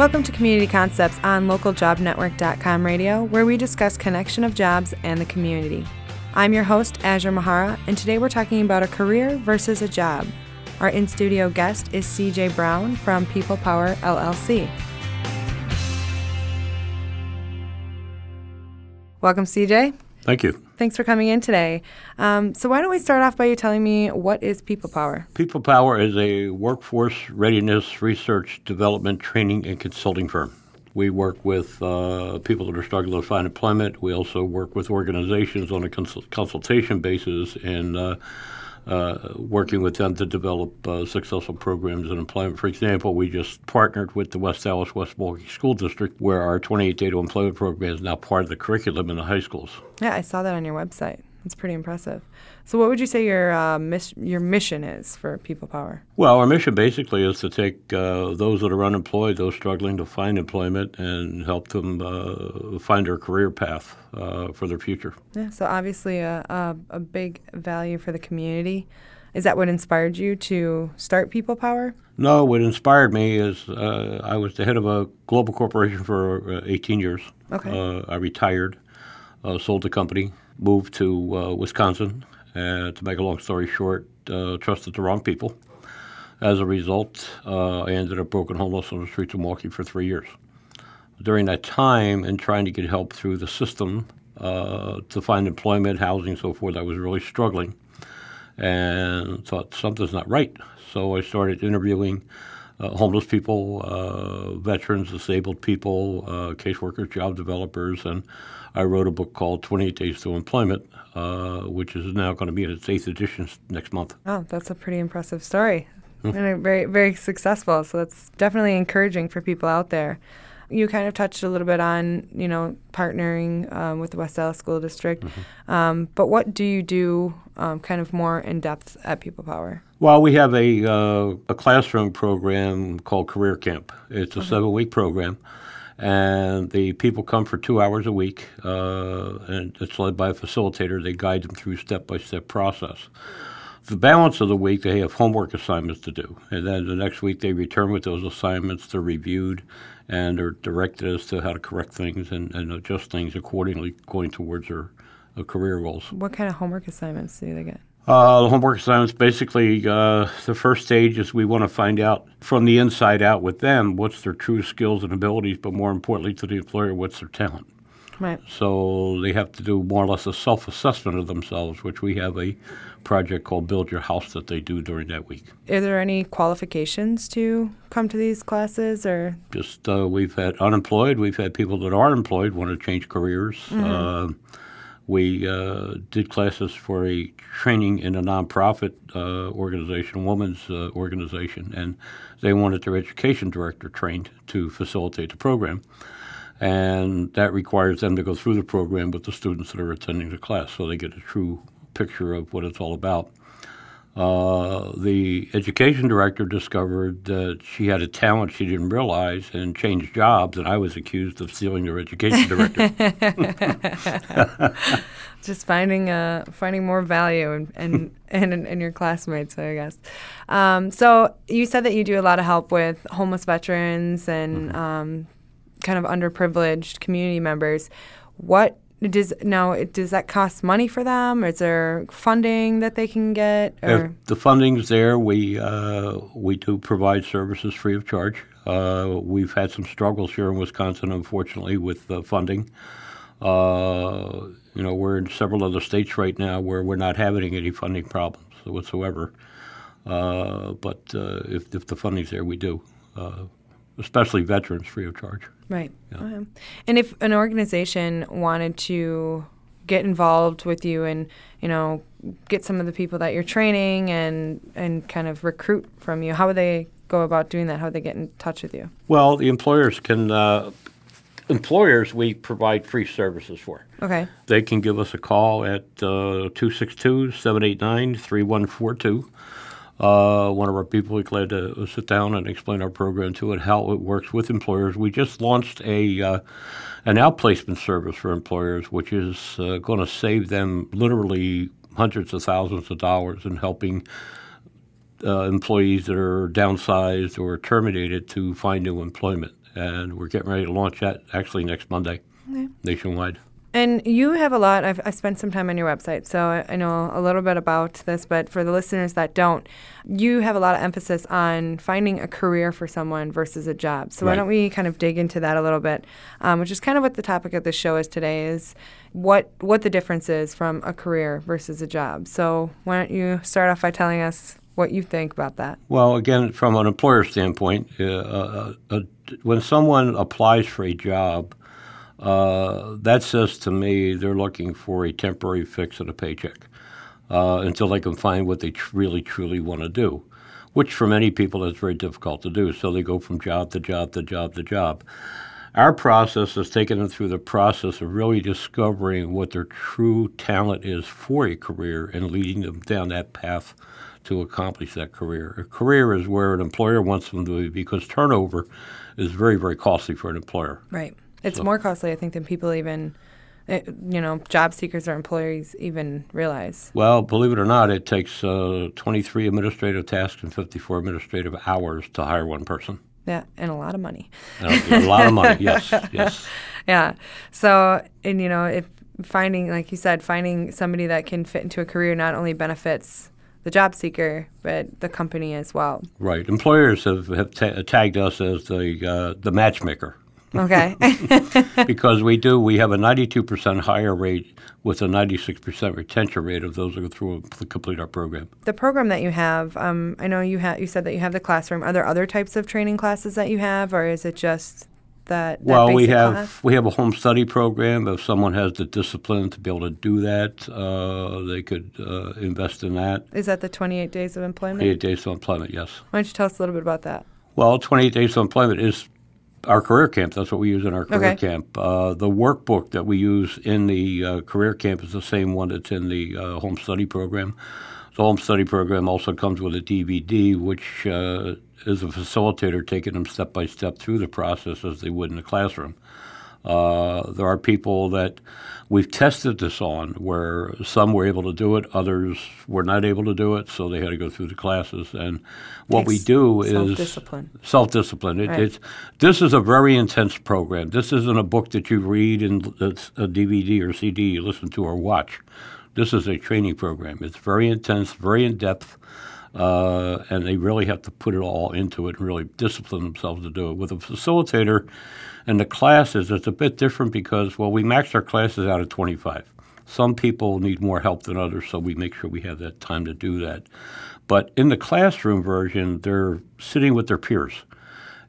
Welcome to Community Concepts on localjobnetwork.com radio, where we discuss connection of jobs and the community. I'm your host, Azure Mahara, and today we're talking about a career versus a job. Our in studio guest is CJ Brown from People Power LLC. Welcome, CJ. Thank you. Thanks for coming in today. Um, so, why don't we start off by you telling me what is People Power? People Power is a workforce readiness research, development, training, and consulting firm. We work with uh, people that are struggling to find employment. We also work with organizations on a cons- consultation basis and uh, uh, working with them to develop uh, successful programs in employment. For example, we just partnered with the West Allis West Milwaukee School District, where our 28 Day to Employment program is now part of the curriculum in the high schools. Yeah, I saw that on your website. That's pretty impressive. So, what would you say your uh, mis- your mission is for People Power? Well, our mission basically is to take uh, those that are unemployed, those struggling to find employment, and help them uh, find their career path uh, for their future. Yeah. So, obviously, a, a, a big value for the community. Is that what inspired you to start People Power? No, what inspired me is uh, I was the head of a global corporation for uh, 18 years. Okay. I retired, sold the company, moved to uh, Wisconsin. To make a long story short, uh, trusted the wrong people. As a result, uh, I ended up broken homeless on the streets of Milwaukee for three years. During that time, and trying to get help through the system uh, to find employment, housing, so forth, I was really struggling, and thought something's not right. So I started interviewing uh, homeless people, uh, veterans, disabled people, caseworkers, job developers, and I wrote a book called 28 Days to Employment, uh, which is now going to be in its eighth edition next month. Oh, that's a pretty impressive story. Hmm. and very, very successful. So that's definitely encouraging for people out there. You kind of touched a little bit on, you know, partnering um, with the West Allis School District. Mm-hmm. Um, but what do you do um, kind of more in depth at People Power? Well, we have a, uh, a classroom program called Career Camp. It's a okay. seven week program and the people come for two hours a week, uh, and it's led by a facilitator. They guide them through step by step process. The balance of the week, they have homework assignments to do, and then the next week they return with those assignments. They're reviewed, and are directed as to how to correct things and, and adjust things accordingly, going towards their uh, career goals. What kind of homework assignments do they get? Uh, the homework assignments basically uh, the first stage is we want to find out from the inside out with them what's their true skills and abilities, but more importantly to the employer, what's their talent. Right. So they have to do more or less a self assessment of themselves, which we have a project called Build Your House that they do during that week. Are there any qualifications to come to these classes or? Just uh, we've had unemployed, we've had people that are employed want to change careers. Mm-hmm. We uh, did classes for a training in a nonprofit uh, organization, women's uh, organization, and they wanted their education director trained to facilitate the program. And that requires them to go through the program with the students that are attending the class so they get a true picture of what it's all about. Uh, the education director discovered that she had a talent she didn't realize and changed jobs, and I was accused of stealing her education director. Just finding uh, finding more value in, in, in, in, your classmates, I guess. Um, so you said that you do a lot of help with homeless veterans and mm-hmm. um, kind of underprivileged community members. What does now does that cost money for them? Is there funding that they can get? Or? If the funding's there, we uh, we do provide services free of charge. Uh, we've had some struggles here in Wisconsin, unfortunately, with uh, funding. Uh, you know, we're in several other states right now where we're not having any funding problems whatsoever. Uh, but uh, if, if the funding's there, we do especially veterans, free of charge. Right. Yeah. Um, and if an organization wanted to get involved with you and you know get some of the people that you're training and and kind of recruit from you, how would they go about doing that? How would they get in touch with you? Well, the employers can. Uh, employers we provide free services for. Okay. They can give us a call at uh, 262 789 3142 uh, one of our people, we're glad to sit down and explain our program to it, how it works with employers. We just launched a uh, an outplacement service for employers, which is uh, going to save them literally hundreds of thousands of dollars in helping uh, employees that are downsized or terminated to find new employment. and we're getting ready to launch that actually next Monday nationwide. And you have a lot. I've, I spent some time on your website, so I, I know a little bit about this. But for the listeners that don't, you have a lot of emphasis on finding a career for someone versus a job. So why don't we kind of dig into that a little bit, um, which is kind of what the topic of the show is today: is what what the difference is from a career versus a job. So why don't you start off by telling us what you think about that? Well, again, from an employer standpoint, uh, uh, uh, when someone applies for a job, uh, that says to me they're looking for a temporary fix and a paycheck uh, until they can find what they tr- really, truly want to do, which for many people is very difficult to do. So they go from job to job to job to job. Our process has taken them through the process of really discovering what their true talent is for a career and leading them down that path to accomplish that career. A career is where an employer wants them to be because turnover is very, very costly for an employer. Right. It's more costly, I think, than people even, eh, you know, job seekers or employees even realize. Well, believe it or not, it takes uh, 23 administrative tasks and 54 administrative hours to hire one person. Yeah, and a lot of money. A lot of money, yes, yes. Yeah. So, and you know, if finding, like you said, finding somebody that can fit into a career not only benefits the job seeker, but the company as well. Right. Employers have, have ta- tagged us as the, uh, the matchmaker. Okay. because we do. We have a 92% higher rate with a 96% retention rate of those who go through and complete our program. the program that you have, um, I know you have. You said that you have the classroom. Are there other types of training classes that you have, or is it just that? that well, we have class? we have a home study program. If someone has the discipline to be able to do that, uh, they could uh, invest in that. Is that the 28 days of employment? Eight days of employment, yes. Why don't you tell us a little bit about that? Well, 28 days of employment is our career camp. That's what we use in our career Okay. camp. Uh, the workbook that we use in the uh, career camp is the same one that's in the uh, home study program. The home study program also comes with a DVD, which uh, is a facilitator taking them step by step through the process as they would in the classroom. Uh, there are people that we've tested this on where some were able to do it, others were not able to do it, so they had to go through the classes. And what we do is self-discipline. Self-discipline. It, Right. It's this is a very intense program. This isn't a book that you read and it's a DVD or CD you listen to or watch. This is a training program. It's very intense, very in depth, uh, and they really have to put it all into it and really discipline themselves to do it. With a facilitator and the classes, it's a bit different because well, we max our classes out at 25. Some people need more help than others, so we make sure we have that time to do that. But in the classroom version, they're sitting with their peers.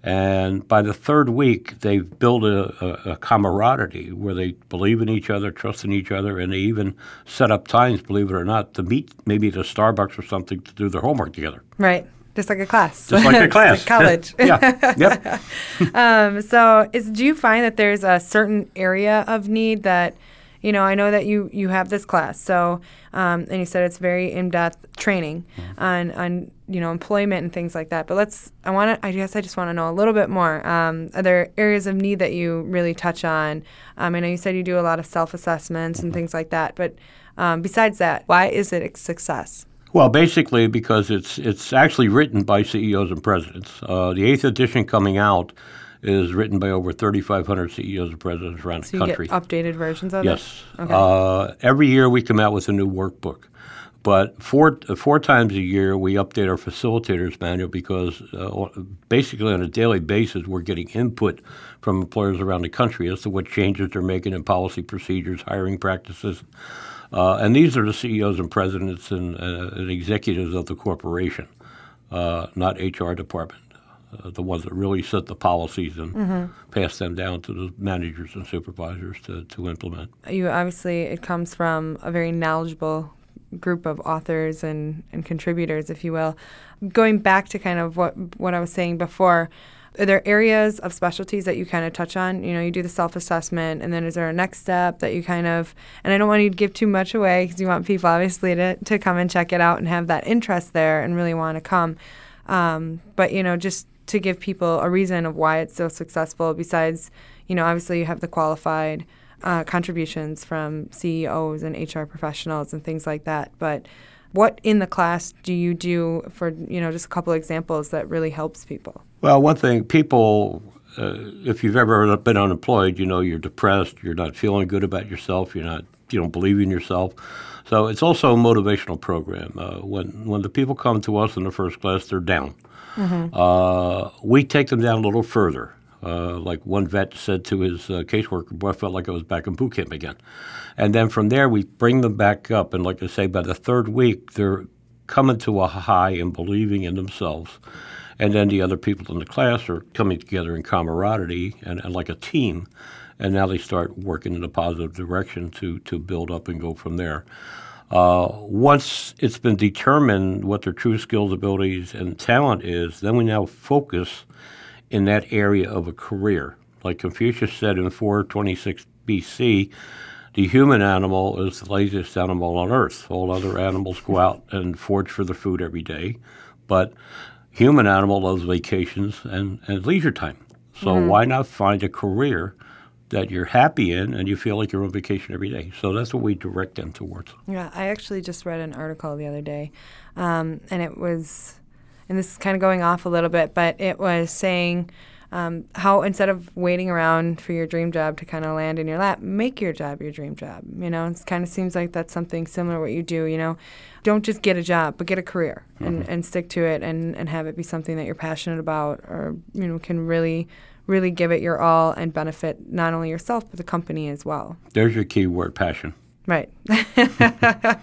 And by the third week, they've built a, a, a camaraderie where they believe in each other, trust in each other, and they even set up times, believe it or not, to meet maybe at a Starbucks or something to do their homework together. Right. Just like a class. Just like a class. like college. yeah. Yep. Um, so, is do you find that there's a certain area of need that, you know, I know that you you have this class, so um, and you said it's very in depth training Mm-hmm. on on you know employment and things like that. But let's, I want to, I guess I just want to know a little bit more. Um, are there areas of need that you really touch on? Um, I know you said you do a lot of self assessments Mm-hmm. and things like that, but um, besides that, why is it a success? Well, basically because it's it's actually written by CEOs and presidents. Uh, the eighth edition coming out is written by over 3,500 CEOs and presidents around So the country. get updated versions of Yes. it. Okay. Uh, every year we come out with a new workbook. But four, four times a year we update our facilitators manual because uh, basically on a daily basis we're getting input from employers around the country as to what changes they're making in policy procedures, hiring practices. Uh, and these are the CEOs and presidents and, uh, and executives of the corporation, uh, not HR department. Uh, the ones that really set the policies and pass them down to the managers and supervisors to, to implement. you obviously it comes from a very knowledgeable group of authors and, and contributors, if you will. Going back to kind of what what I was saying before, are there areas of specialties that you kind of touch on? You know, you do the self assessment, and then is there a next step that you kind of? And I don't want you to give too much away because you want people obviously to to come and check it out and have that interest there and really want to come. Um, but you know, just to give people a reason of why it's so successful. Besides, you know, obviously you have the qualified uh, contributions from CEOs and HR professionals and things like that. But what in the class do you do for you know just a couple examples that really helps people? Well, one thing people uh, if you've ever been unemployed, you know you're depressed, you're not feeling good about yourself, you're not, you don't believe in yourself. So it's also a motivational program. Uh, when when the people come to us in the first class, they're down. Uh, we take them down a little further. Uh, like one vet said to his uh, caseworker, boy, I felt like I was back in boot camp again. And then from there, we bring them back up. And like I say, by the third week, they're coming to a high and believing in themselves. And then the other people in the class are coming together in camaraderie and, and like a team. And now they start working in a positive direction to, to build up and go from there. Uh, once it's been determined what their true skills, abilities, and talent is, then we now focus in that area of a career. Like Confucius said in 426 BC, the human animal is the laziest animal on earth. All other animals go out and forage for their food every day, but human animal loves vacations and, and leisure time. So why not find a career that you're happy in and you feel like you're on vacation every day? So that's what we direct them towards. Yeah, I actually just read an article the other day, um, and it was, and this is kind of going off a little bit, but it was saying um, how instead of waiting around for your dream job to kind of land in your lap, make your job your dream job. You know, it kind of seems like that's something similar to what you do. You know, don't just get a job, but get a career and, and stick to it and, and have it be something that you're passionate about or, you know, can really, really give it your all and benefit not only yourself, but the company as well. There's your key word passion. Right. yeah,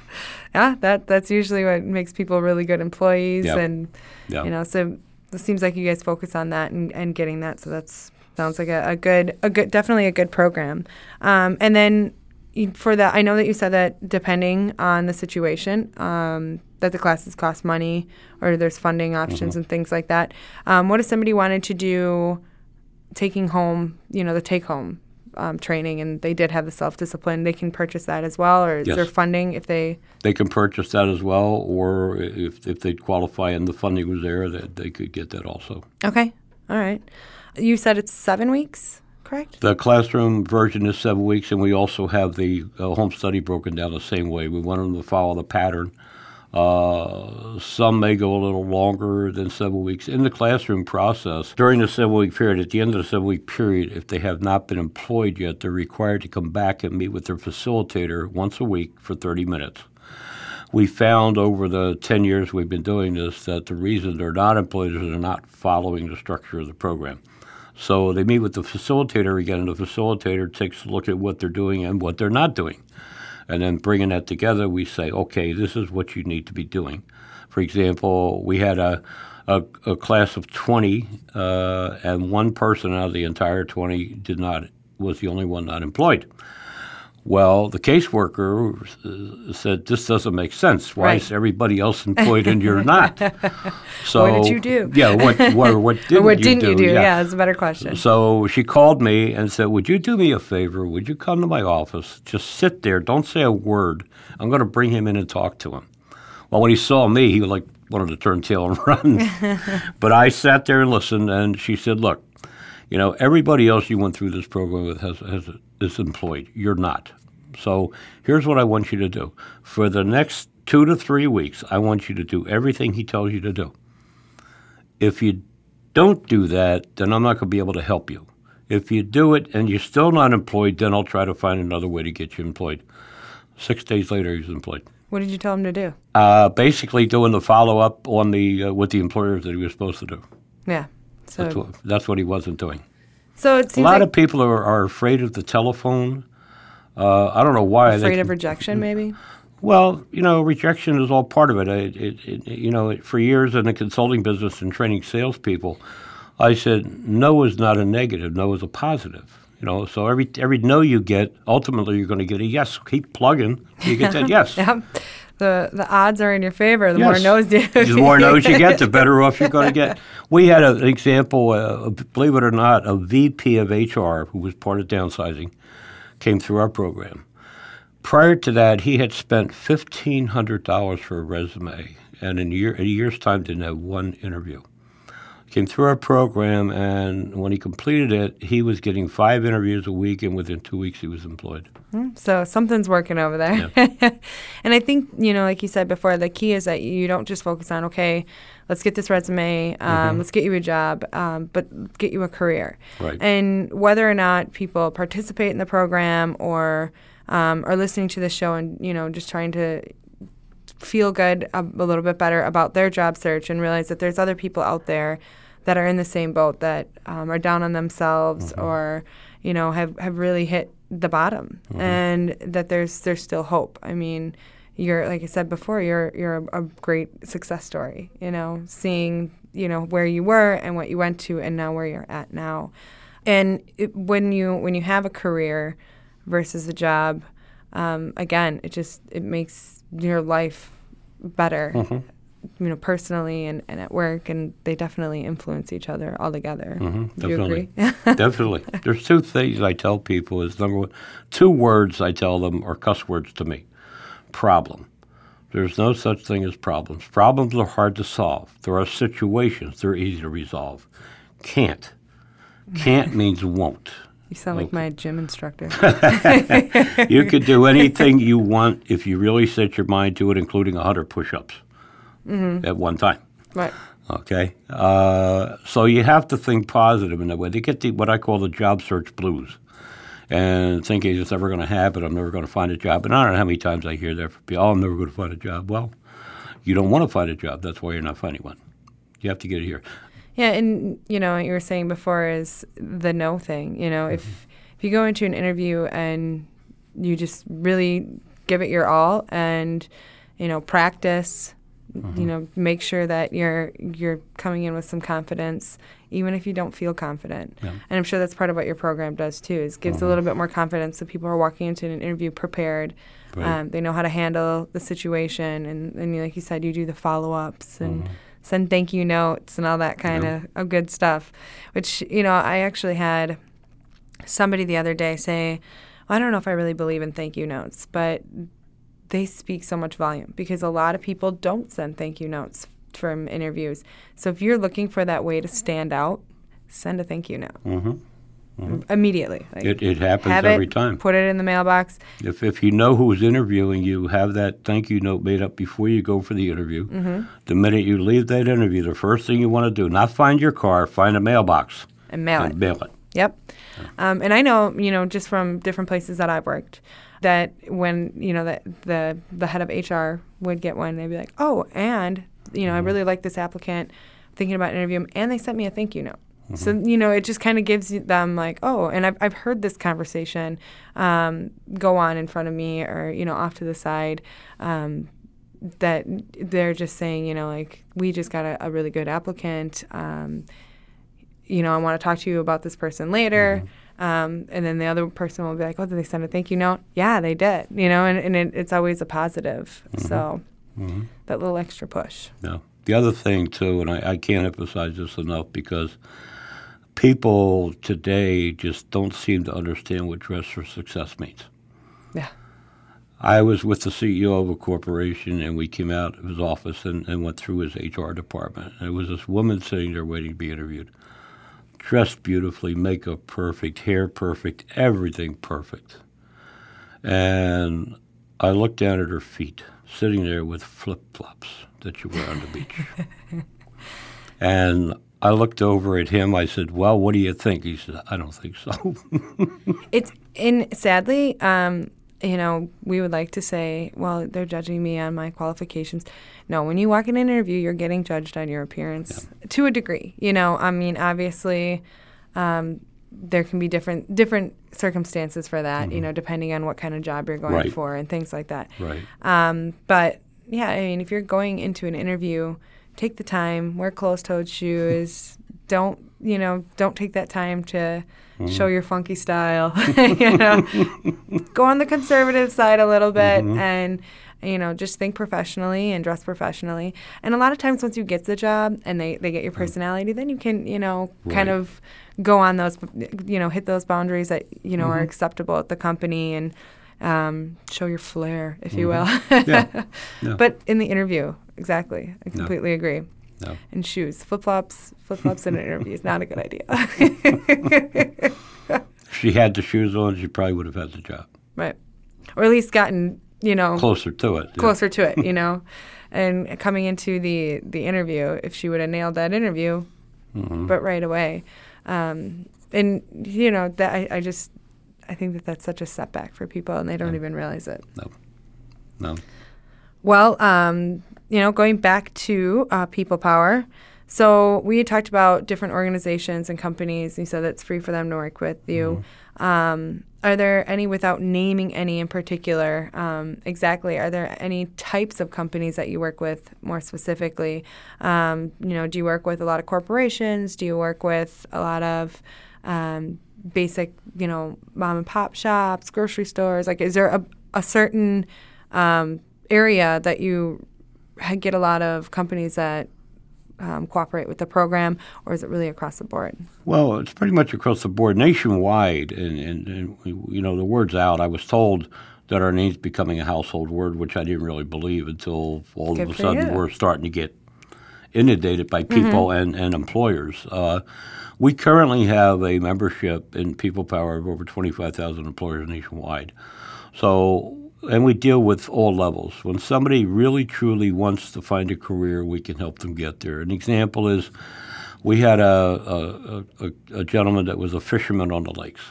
that that's usually what makes people really good employees, Yep. and Yeah. you know, so it seems like you guys focus on that and, and getting that. So that's sounds like a, a good a good definitely a good program. Um, and then for that, I know that you said that depending on the situation, um, that the classes cost money or there's funding options and things like that. Um, what if somebody wanted to do taking home, you know, the take home um, training, and they did have the self discipline? They can purchase that as well, or is Yes. there funding if they? They can purchase that as well, or if, if they qualify and the funding was there, that they could get that also. Okay, all right. You said it's seven weeks, correct? The classroom version is seven weeks, and we also have the uh, home study broken down the same way. We want them to follow the pattern. Uh, some may go a little longer than seven weeks. In the classroom process, during the seven week period, at the end of the seven week period, if they have not been employed yet, they're required to come back and meet with their facilitator once a week for 30 minutes. We found over the 10 years we've been doing this that the reason they're not employed is they're not following the structure of the program. So they meet with the facilitator again, and the facilitator takes a look at what they're doing and what they're not doing. And then bringing that together, we say, okay, this is what you need to be doing. For example, we had a, a, a class of 20, uh, and one person out of the entire 20 did not was the only one not employed. Well, the caseworker said, "This doesn't make sense. Why Right. is everybody else employed and you're not?" So, What did you do? Yeah, what what, what didn't, what you, didn't do? you do? Yeah, that's a better question. So she called me and said, Would you do me a favor? Would you come to my office? Just sit there. Don't say a word. I'm going to bring him in and talk to him. Well, when he saw me, he like wanted to turn tail and run. but I sat there and listened, and she said, Look, you know, everybody else you went through this program with has, has is employed. You're not. So here's what I want you to do. For the next two to three weeks, I want you to do everything he tells you to do. If you don't do that, then I'm not going to be able to help you. If you do it and you're still not employed, then I'll try to find another way to get you employed. Six days later, he was employed. what did you tell him to do? Uh, basically, doing the follow up on the uh, with the employers that he was supposed to do. Yeah. So, That's what, that's what he wasn't doing. so A lot like of people are, are afraid of the telephone. Uh, I don't know why. afraid they, of rejection, maybe. Well, you know, rejection is all part of it. It, it, it you know, it, for years in the consulting business and training salespeople, I said no is not a negative. No is a positive. You know, so every every no you get, ultimately you're going to get a yes. Keep plugging, you get that yes. The the odds are in your favor. The more Yes. no's you. The more no's you get, the better off you're going to get. We had a, an example, uh, believe it or not, a VP of HR who was part of downsizing came through our program. Prior to that, he had spent fifteen hundred dollars for a resume, and in a year, a year's time, didn't have one interview. Came through our program, and when he completed it, he was getting five interviews a week, and within two weeks, he was employed. Mm, So something's working over there. and I think, you know, like you said before, the key is that you don't just focus on, okay, let's get this resume, um, let's get you a job, um, but get you a career. Right. And whether or not people participate in the program or um, are listening to the show and, you know, just trying to feel good a, a little bit better about their job search and realize that there's other people out there that are in the same boat that um, are down on themselves or you know have, have really hit the bottom and that there's there's still hope. I mean you're like i said before you're you're a, a great success story you know seeing you know where you were and what you went to and now where you're at now. And it, when you when you have a career versus a job um, again it just it makes your life better you know personally and, and at work and they definitely influence each other all together mm-hmm, do you definitely. agree Definitely. There's two things I tell people is number one, two words I tell them are cuss words to me. Problem. There's no such thing as problems. Problems are hard to solve. There are situations they're easy to resolve. Can't. Can't means won't. you sound like my gym instructor You could do anything you want if you really set your mind to it, including 100 push-ups at one time. right Okay, uh, so you have to think positive in that way. They get the what I call the job search blues, and thinking it's never going to happen. I'm never going to find a job. And I don't know how many times I hear that from people. Oh, I'm never going to find a job. Well, you don't want to find a job. That's why you're not finding one. You have to get it here. Yeah, and you know what you were saying before is the no thing. You know, if if you go into an interview and you just really give it your all and you know practice, you uh-huh. know, make sure that you're you're coming in with some confidence, even if you don't feel confident. And I'm sure that's part of what your program does too. Is gives a uh-huh. little bit more confidence so people are walking into an interview prepared. Right. Um, they know how to handle the situation, and, and like you said, you do the follow ups and uh-huh. send thank you notes and all that kind of, of good stuff. Which you know, I actually had somebody the other day say, I don't know if I really believe in thank you notes, but they speak so much volume because a lot of people don't send thank you notes from interviews. So if you're looking for that way to stand out, send a thank you note immediately. Like, It, it happens every it, time. Put it in the mailbox. If, if you know who's interviewing you, have that thank you note made up before you go for the interview. Mm-hmm. The minute you leave that interview, the first thing you want to do, not find your car, find a mailbox And mail it. and mail it. Yep. Um, and I know, you know, just from different places that I've worked, that when you know that the the head of HR would get one, they'd be like, "Oh, and you know, I really like this applicant, thinking about interviewing, him, and they sent me a thank you note." So you know, it just kind of gives them like, "Oh," and I've I've heard this conversation um, go on in front of me, or you know, off to the side. Um, that they're just saying, you know, like we just got a, a really good applicant. Um, you know, I want to talk to you about this person later. Um, and then the other person will be like, oh, did they send a thank you note? Yeah, they did. You know, and, and it, it's always a positive. So that little extra push. No. The other thing too, and I, I can't emphasize this enough because people today just don't seem to understand what dress for success means. Yeah. I was with the CEO of a corporation, and we came out of his office and, and went through his HR department. And there was this woman sitting there waiting to be interviewed, dressed beautifully, makeup perfect, hair perfect, everything perfect. And I looked down at her feet, sitting there with flip flops that you wear on the beach. and I looked over at him. I said, "Well, what do you think?" He said, "I don't think so." It's and sadly, um, you know, we would like to say, well, they're judging me on my qualifications. No, when you walk in an interview, you're getting judged on your appearance to a degree. You know, I mean, obviously, um, there can be different different circumstances for that. You know, depending on what kind of job you're going Right. for and things like that. right. Um, but yeah, I mean, if you're going into an interview, take the time, wear closed-toed shoes. Don't you know? Don't take that time to mm-hmm. show your funky style. you know, go on the conservative side a little bit mm-hmm. and. You know, just think professionally and dress professionally. And a lot of times, once you get the job and they, they get your mm-hmm. personality, then you can, you know, kind of go on those, you know, hit those boundaries that, you know, are acceptable at the company and um, show your flair, if you will. Yeah. Yeah. But in the interview, exactly. I completely agree. No. And shoes, flip flops, flip flops in an interview is not a good idea. If she had the shoes on, she probably would have had the job. right. Or at least gotten, you know, Closer to it. yeah. closer to it, you know. And coming into the the interview, if she would have nailed that interview, Mhm. but right away, um, and you know that I, I just I think that that's such a setback for people, and they don't even realize it. No, no. Well, um, you know, going back to uh, people power. So we had talked about different organizations and companies. You said it's free for them to work with you. Um, are there any, without naming any in particular, um, exactly? Are there any types of companies that you work with more specifically? Um, you know, do you work with a lot of corporations? Do you work with a lot of um, basic, you know, mom and pop shops, grocery stores? Like, is there a, a certain um, area that you get a lot of companies that um, cooperate with the program, or is it really across the board? Well, it's pretty much across the board, nationwide, and, and, and you know the word's out. I was told that our name's becoming a household word, which I didn't really believe until all Good of a sudden you. we're starting to get inundated by people and, and employers. Uh, we currently have a membership in People Power of over 25,000 employers nationwide. So, and we deal with all levels. When somebody really truly wants to find a career, we can help them get there. An example is we had a, a, a, a gentleman that was a fisherman on the lakes.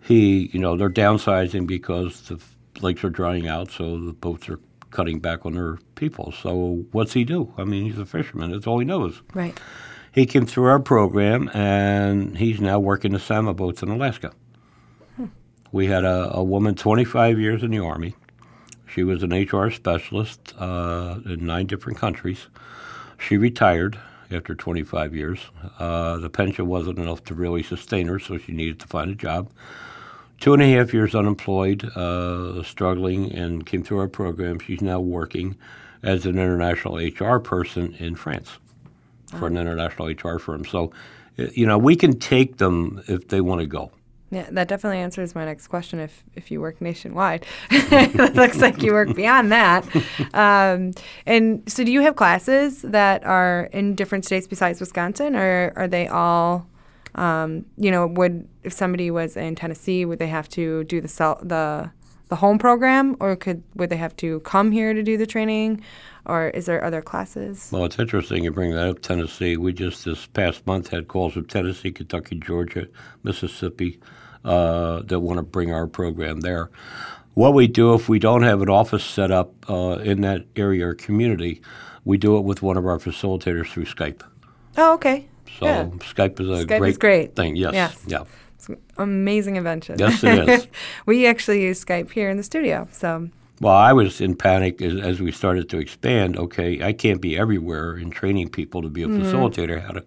He, you know, they're downsizing because the lakes are drying out, so the boats are cutting back on their people. So what's he do? I mean, he's a fisherman. That's all he knows. Right. He came through our program, and he's now working the salmon boats in Alaska. We had a, a woman, 25 years in the Army. She was an HR specialist uh, in nine different countries. She retired after 25 years. Uh, the pension wasn't enough to really sustain her, so she needed to find a job. Two and a half years unemployed, uh, struggling, and came through our program. She's now working as an international HR person in France for an international HR firm. So, you know, we can take them if they want to go. Yeah, that definitely answers my next question. If if you work nationwide, it looks like you work beyond that. Um, and so, do you have classes that are in different states besides Wisconsin, or are they all? Um, you know, would if somebody was in Tennessee, would they have to do the cell, the the home program, or could would they have to come here to do the training, or is there other classes? Well, it's interesting you bring that up, Tennessee. We just this past month had calls from Tennessee, Kentucky, Georgia, Mississippi uh, that want to bring our program there. What we do if we don't have an office set up uh, in that area or community, we do it with one of our facilitators through Skype. Oh, okay. So Yeah. Skype is a Skype great, is great. thing. Yes. Yes. Yeah. It's an amazing invention. Yes, it is. we actually use Skype here in the studio, so Well, I was in panic as, as we started to expand. Okay, I can't be everywhere in training people to be a facilitator. How to,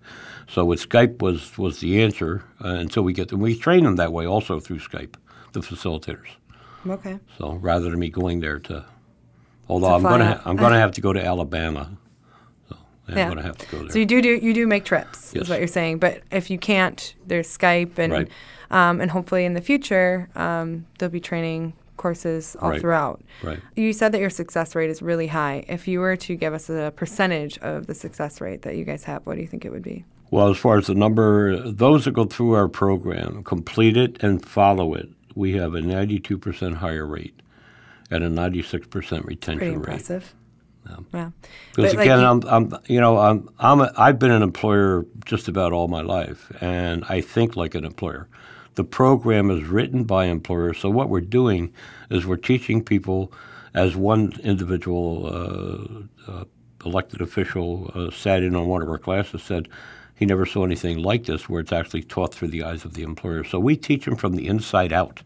so with Skype was was the answer uh, until we get them. We train them that way also through Skype, the facilitators. okay. So rather than me going there to, although To I'm gonna ha- I'm gonna have to go to Alabama. So I'm Yeah. gonna have to go there. So you do do you do make trips, Yes. is what you're saying. But if you can't, there's Skype and Right. um, and hopefully in the future um, there'll be training courses all Right. throughout. right. You said that your success rate is really high. If you were to give us a percentage of the success rate that you guys have, what do you think it would be? Well, as far as the number, those that go through our program, complete it and follow it, we have a 92% higher rate and a 96% retention Pretty rate. impressive. Yeah. Because like, again, you- I'm, I'm, you know, I'm, I'm a, I've been an employer just about all my life, and I think like an employer. The program is written by employers, so what we're doing is we're teaching people, as one individual uh, uh, elected official uh, sat in on one of our classes, said he never saw anything like this, where it's actually taught through the eyes of the employer. So we teach them from the inside out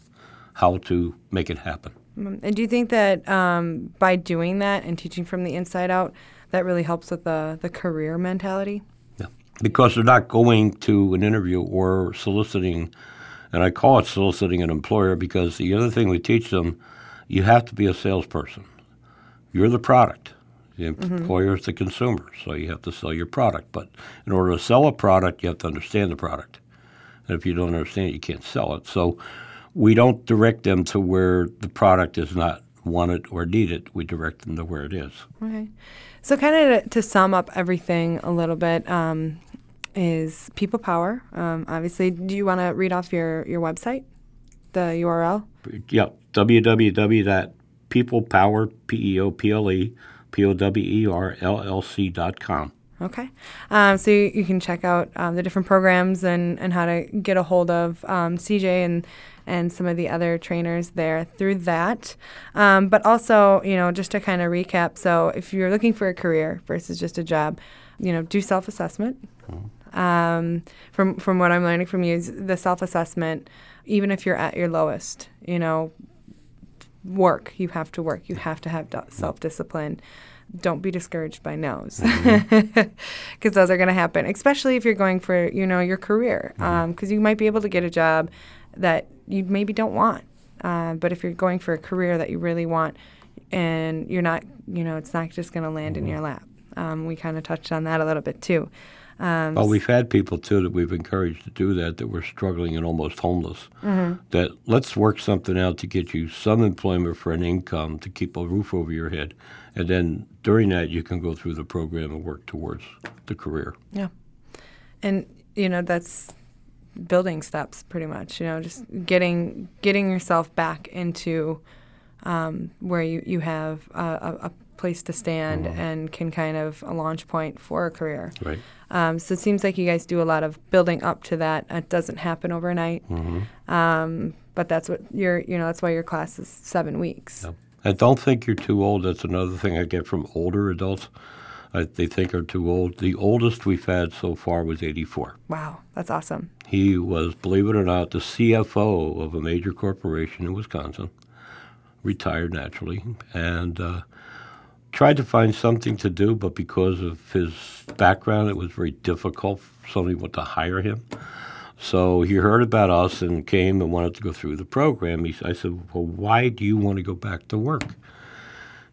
how to make it happen. Mm, And do you think that um, by doing that and teaching from the inside out, that really helps with the, the career mentality? Yeah. Because they're not going to an interview or soliciting, and I call it soliciting an employer because the other thing we teach them, you have to be a salesperson. You're the product. The employer is the consumer, so you have to sell your product. But in order to sell a product, you have to understand the product. And if you don't understand it, you can't sell it. So we don't direct them to where the product is not wanted or needed. We direct them to where it is. Okay. So, kind of to, to sum up everything a little bit, um, is People Power. Um, obviously, do you want to read off your, your website, the URL? Yep, www.peoplepower, P-E-O-P-L-E, P-O-W-E-R-L-L-C dot com. Okay. Um, so you, you, can check out um, the different programs and, and how to get a hold of um, CJ and and some of the other trainers there through that. Um, but also, you know, just to kind of recap, so if you're looking for a career versus just a job, you know, do self assessment. Um, from from what I'm learning from you, is the self assessment, even if you're at your lowest, you know, work. You have to work. You have to have self discipline. Don't be discouraged by no's, because mm-hmm. those are going to happen. Especially if you're going for you know your career, because mm-hmm. um, you might be able to get a job that you maybe don't want. Uh, but if you're going for a career that you really want, and you're not, you know, it's not just going to land mm-hmm. in your lap. Um, we kind of touched on that a little bit too. Um, well, we've had people too that we've encouraged to do that that were struggling and almost homeless. Mm-hmm. That let's work something out to get you some employment for an income to keep a roof over your head, and then during that you can go through the program and work towards the career. Yeah, and you know that's building steps pretty much. You know, just getting getting yourself back into um, where you you have a, a place to stand mm-hmm. and can kind of a launch point for a career. Right. Um, so it seems like you guys do a lot of building up to that. It doesn't happen overnight. Mm-hmm. Um, but that's what your you know that's why your class is seven weeks. Yep. And don't think you're too old. That's another thing I get from older adults. Uh, they think are too old. The oldest we've had so far was 84. Wow, that's awesome. He was, believe it or not, the CFO of a major corporation in Wisconsin, retired naturally, and uh, tried to find something to do, but because of his background, it was very difficult for somebody to hire him. So he heard about us and came and wanted to go through the program. He, I said, Well, why do you want to go back to work?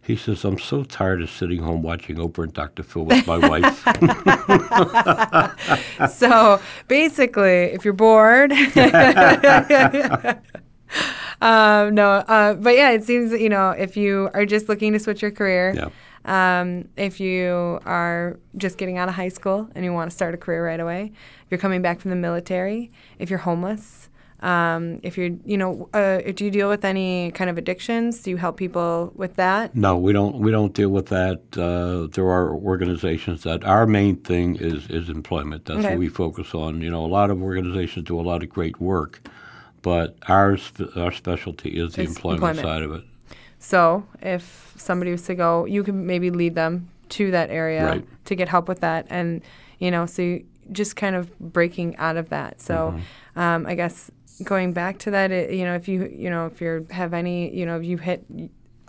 He says, I'm so tired of sitting home watching Oprah and Dr. Phil with my wife. so basically, if you're bored, um, no, uh, but yeah, it seems you know if you are just looking to switch your career, yeah. um, if you are just getting out of high school and you want to start a career right away, if you're coming back from the military, if you're homeless, um, if you're, you know, uh, do you deal with any kind of addictions? Do you help people with that? No, we don't. We don't deal with that. Uh, there are organizations that our main thing is is employment. That's okay. what we focus on. You know, a lot of organizations do a lot of great work, but our our specialty is the employment, employment, side of it. So if somebody was to go, you can maybe lead them to that area right. to get help with that, and you know, so you, just kind of breaking out of that. So mm-hmm. um, I guess going back to that, it, you know, if you you know if you have any, you know, if you hit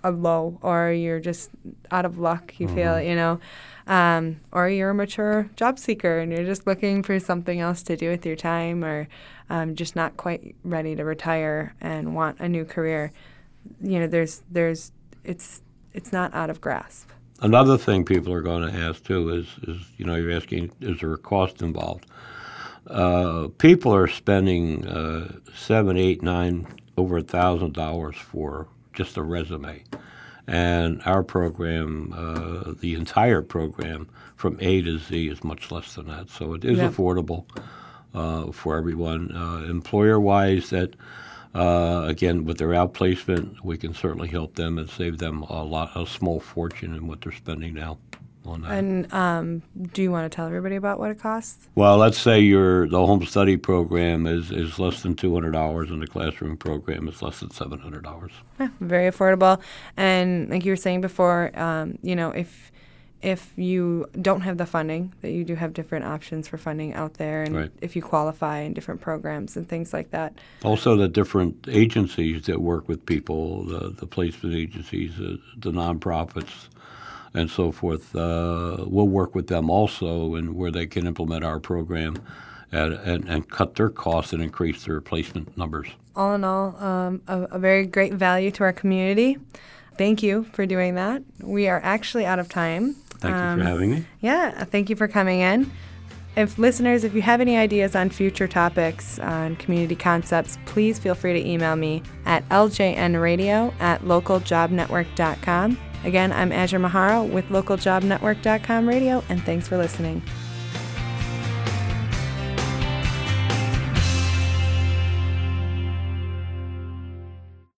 a low or you're just out of luck, you mm-hmm. feel, you know, um, or you're a mature job seeker and you're just looking for something else to do with your time or um, just not quite ready to retire and want a new career, you know, there's there's it's it's not out of grasp. Another thing people are going to ask too is is you know you're asking is there a cost involved? Uh, people are spending uh, seven, eight, nine, over a thousand dollars for just a resume, and our program, uh, the entire program from A to Z, is much less than that. So it is yeah. affordable uh, for everyone. Uh, employer-wise, that uh, again with their outplacement, we can certainly help them and save them a lot, a small fortune in what they're spending now. That. And um, do you want to tell everybody about what it costs? Well, let's say your the home study program is, is less than two hundred dollars, and the classroom program is less than seven hundred dollars. Yeah, very affordable. And like you were saying before, um, you know, if if you don't have the funding, that you do have different options for funding out there, and right. if you qualify in different programs and things like that. Also, the different agencies that work with people, the, the placement agencies, the, the nonprofits, and so forth, uh, we'll work with them also, and where they can implement our program. And, and, and, cut their costs and increase their placement numbers. All in all, um, a, a very great value to our community thank you for doing that. We are actually out of time. Thank um, you for um, having me. Yeah, thank you for coming in. If listeners, if you have any ideas on future topics on community concepts, please feel free to email me at ljnradio at localjobnetwork.com. Again, I'm Azure Mahara with localjobnetwork.com radio, and thanks for listening.